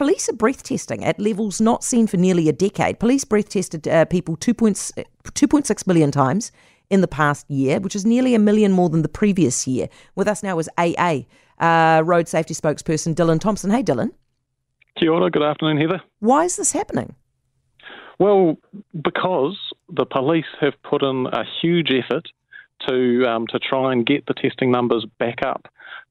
police are breath testing at levels not seen for nearly a decade. Police breath tested uh, people 2.6 million times in the past year, which is nearly a million more than the previous year. With us now is AA, uh, road safety spokesperson Dylan Thomsen. Hey, Dylan. Kia ora, good afternoon, Heather. Why is this happening? Well, because the police have put in a huge effort to um, to try and get the testing numbers back up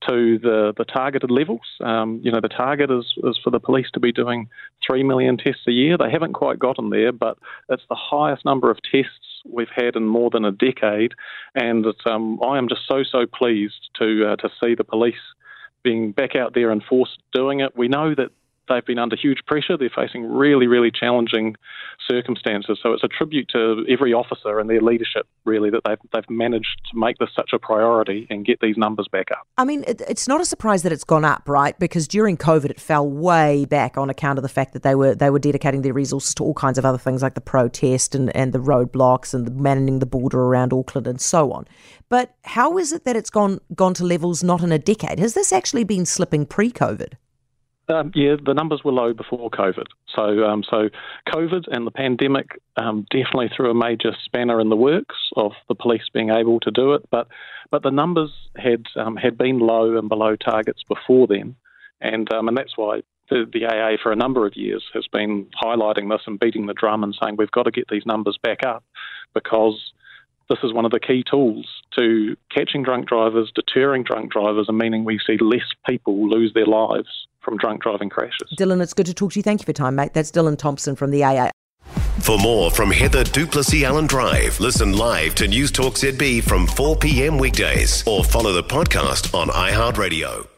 to the, the targeted levels. Um, you know, the target is, is for the police to be doing 3 million tests a year. They haven't quite gotten there, but it's the highest number of tests we've had in more than a decade. And um, I am just so, so pleased to, uh, to see the police being back out there in force doing it. We know that they've been under huge pressure. They're facing really, really challenging circumstances. So it's a tribute to every officer and their leadership, really, that they've, they've managed to make this such a priority and get these numbers back up. I mean, it, it's not a surprise that it's gone up, right? Because during COVID, it fell way back on account of the fact that they were they were dedicating their resources to all kinds of other things like the protest and, and the roadblocks and the manning the border around Auckland and so on. But how is it that it's gone gone to levels not in a decade? Has this actually been slipping pre-COVID? Um, yeah, the numbers were low before COVID. So, um, so COVID and the pandemic um, definitely threw a major spanner in the works of the police being able to do it. But, but the numbers had um, had been low and below targets before then, and um, and that's why the, the AA for a number of years has been highlighting this and beating the drum and saying we've got to get these numbers back up because this is one of the key tools to catching drunk drivers, deterring drunk drivers, and meaning we see less people lose their lives from drunk driving crashes. Dylan, it's good to talk to you. Thank you for your time, mate. That's Dylan Thomsen from the AA. For more from Heather du Plessis-Allen Drive, listen live to News Talk ZB from 4 p.m. weekdays or follow the podcast on iHeartRadio.